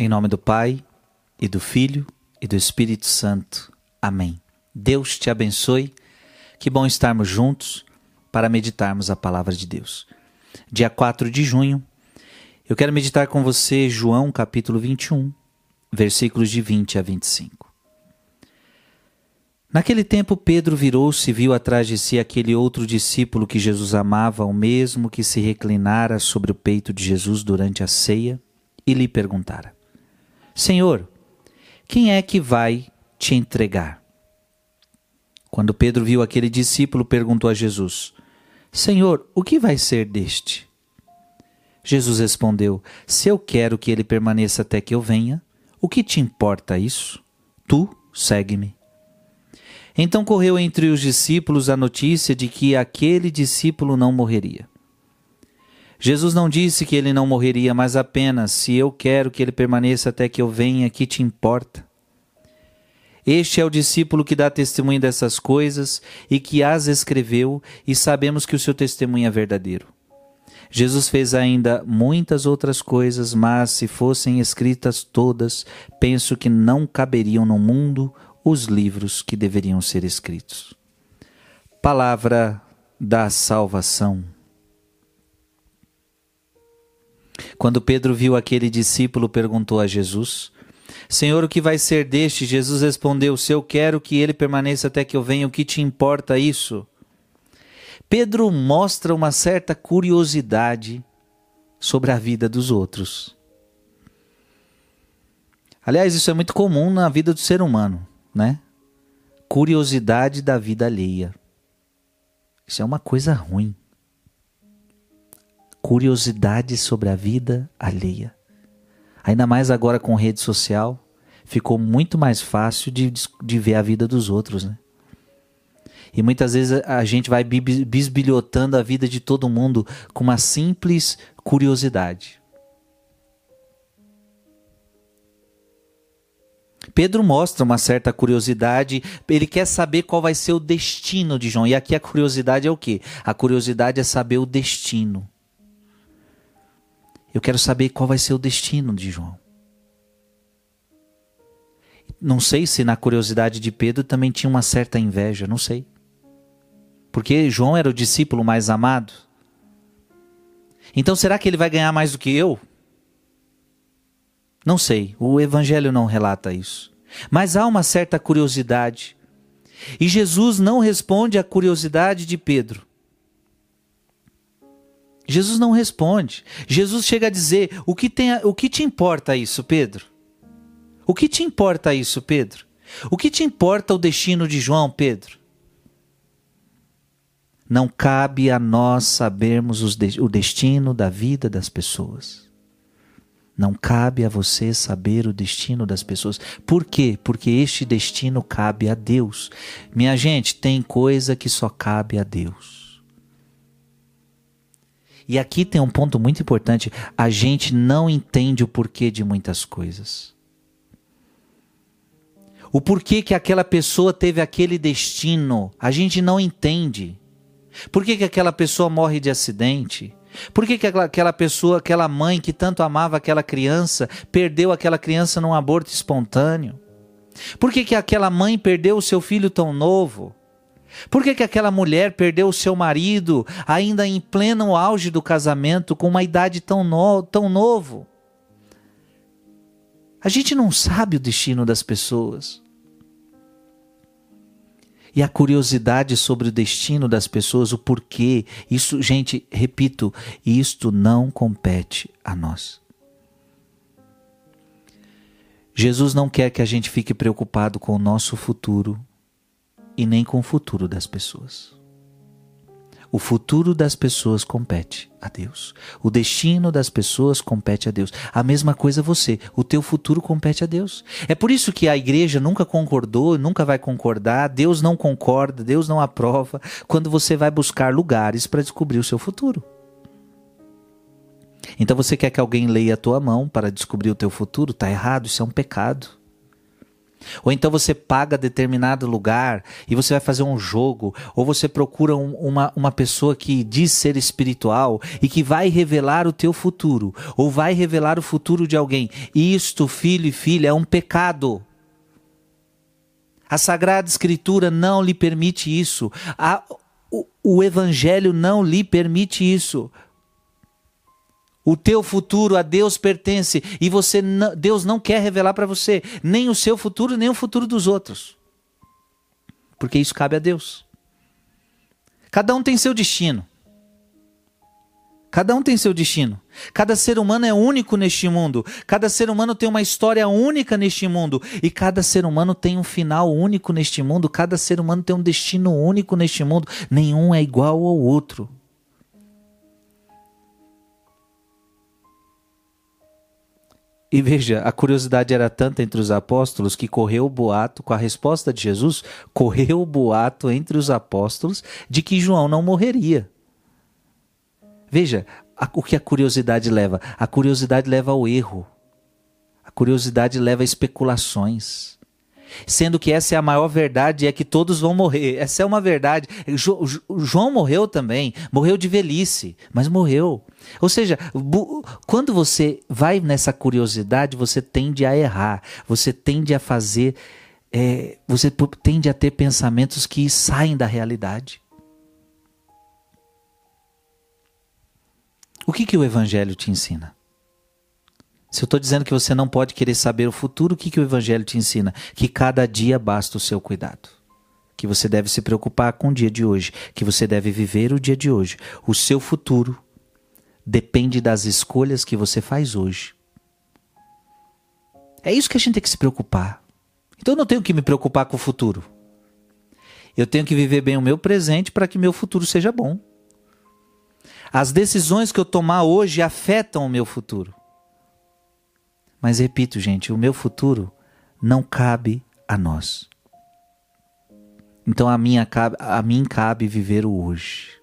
Em nome do Pai, e do Filho, e do Espírito Santo. Amém. Deus te abençoe. Que bom estarmos juntos para meditarmos a palavra de Deus. Dia 4 de junho, eu quero meditar com você João capítulo 21, versículos de 20 a 25. Naquele tempo, Pedro virou-se e viu atrás de si aquele outro discípulo que Jesus amava, o mesmo que se reclinara sobre o peito de Jesus durante a ceia, e lhe perguntara: Senhor, quem é que vai te entregar? Quando Pedro viu aquele discípulo, perguntou a Jesus: Senhor, o que vai ser deste? Jesus respondeu: Se eu quero que ele permaneça até que eu venha, o que te importa isso? Tu segue-me. Então correu entre os discípulos a notícia de que aquele discípulo não morreria. Jesus não disse que ele não morreria, mas apenas: se eu quero que ele permaneça até que eu venha, que te importa? Este é o discípulo que dá testemunho dessas coisas e que as escreveu, e sabemos que o seu testemunho é verdadeiro. Jesus fez ainda muitas outras coisas, mas se fossem escritas todas, penso que não caberiam no mundo os livros que deveriam ser escritos. Palavra da salvação. Quando Pedro viu aquele discípulo, perguntou a Jesus: Senhor, o que vai ser deste? Jesus respondeu: Se eu quero que ele permaneça até que eu venha, o que te importa isso? Pedro mostra uma certa curiosidade sobre a vida dos outros. Aliás, isso é muito comum na vida do ser humano, né? Curiosidade da vida alheia. Isso é uma coisa ruim curiosidade sobre a vida alheia. Ainda mais agora com rede social, ficou muito mais fácil de, de ver a vida dos outros, né? E muitas vezes a gente vai bisbilhotando a vida de todo mundo com uma simples curiosidade. Pedro mostra uma certa curiosidade, ele quer saber qual vai ser o destino de João. E aqui a curiosidade é o quê? A curiosidade é saber o destino. Eu quero saber qual vai ser o destino de João. Não sei se na curiosidade de Pedro também tinha uma certa inveja, não sei. Porque João era o discípulo mais amado. Então será que ele vai ganhar mais do que eu? Não sei, o evangelho não relata isso. Mas há uma certa curiosidade. E Jesus não responde à curiosidade de Pedro. Jesus não responde. Jesus chega a dizer: o que, tem, o que te importa isso, Pedro? O que te importa isso, Pedro? O que te importa o destino de João, Pedro? Não cabe a nós sabermos de, o destino da vida das pessoas. Não cabe a você saber o destino das pessoas. Por quê? Porque este destino cabe a Deus. Minha gente, tem coisa que só cabe a Deus. E aqui tem um ponto muito importante: a gente não entende o porquê de muitas coisas. O porquê que aquela pessoa teve aquele destino, a gente não entende. Por que, que aquela pessoa morre de acidente? Por que, que aquela pessoa, aquela mãe que tanto amava aquela criança, perdeu aquela criança num aborto espontâneo? Por que, que aquela mãe perdeu o seu filho tão novo? Por que, que aquela mulher perdeu o seu marido ainda em pleno auge do casamento, com uma idade tão, no, tão novo? A gente não sabe o destino das pessoas. E a curiosidade sobre o destino das pessoas, o porquê, isso, gente, repito, isto não compete a nós. Jesus não quer que a gente fique preocupado com o nosso futuro, e nem com o futuro das pessoas. O futuro das pessoas compete a Deus. O destino das pessoas compete a Deus. A mesma coisa você, o teu futuro compete a Deus. É por isso que a igreja nunca concordou, nunca vai concordar, Deus não concorda, Deus não aprova quando você vai buscar lugares para descobrir o seu futuro. Então você quer que alguém leia a tua mão para descobrir o teu futuro? Está errado, isso é um pecado. Ou então você paga determinado lugar e você vai fazer um jogo, ou você procura um, uma, uma pessoa que diz ser espiritual e que vai revelar o teu futuro, ou vai revelar o futuro de alguém. Isto, filho e filha, é um pecado. A Sagrada Escritura não lhe permite isso. A, o, o Evangelho não lhe permite isso. O teu futuro a Deus pertence e você não, Deus não quer revelar para você nem o seu futuro, nem o futuro dos outros. Porque isso cabe a Deus. Cada um tem seu destino. Cada um tem seu destino. Cada ser humano é único neste mundo. Cada ser humano tem uma história única neste mundo. E cada ser humano tem um final único neste mundo. Cada ser humano tem um destino único neste mundo. Nenhum é igual ao outro. E veja, a curiosidade era tanta entre os apóstolos que correu o boato, com a resposta de Jesus, correu o boato entre os apóstolos de que João não morreria. Veja, a, o que a curiosidade leva? A curiosidade leva ao erro. A curiosidade leva a especulações sendo que essa é a maior verdade, é que todos vão morrer. Essa é uma verdade. Jo, João morreu também, morreu de velhice, mas morreu. Ou seja, quando você vai nessa curiosidade, você tende a errar, você tende a fazer, é, você tende a ter pensamentos que saem da realidade. O que, que o Evangelho te ensina? Se eu estou dizendo que você não pode querer saber o futuro, o que, que o Evangelho te ensina? Que cada dia basta o seu cuidado. Que você deve se preocupar com o dia de hoje. Que você deve viver o dia de hoje. O seu futuro depende das escolhas que você faz hoje. É isso que a gente tem que se preocupar. Então eu não tenho que me preocupar com o futuro. Eu tenho que viver bem o meu presente para que meu futuro seja bom. As decisões que eu tomar hoje afetam o meu futuro. Mas repito, gente, o meu futuro não cabe a nós. Então a, minha, a mim cabe viver o hoje.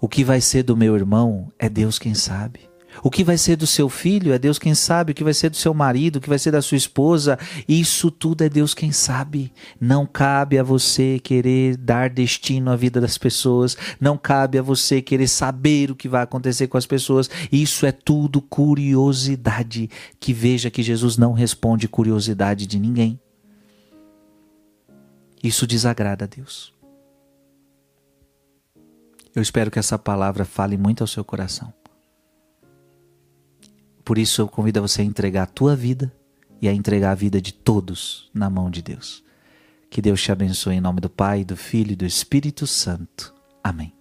O que vai ser do meu irmão é Deus quem sabe. O que vai ser do seu filho é Deus quem sabe, o que vai ser do seu marido, o que vai ser da sua esposa, isso tudo é Deus quem sabe. Não cabe a você querer dar destino à vida das pessoas, não cabe a você querer saber o que vai acontecer com as pessoas. Isso é tudo curiosidade. Que veja que Jesus não responde curiosidade de ninguém. Isso desagrada a Deus. Eu espero que essa palavra fale muito ao seu coração. Por isso eu convido você a entregar a tua vida e a entregar a vida de todos na mão de Deus. Que Deus te abençoe em nome do Pai, do Filho e do Espírito Santo. Amém.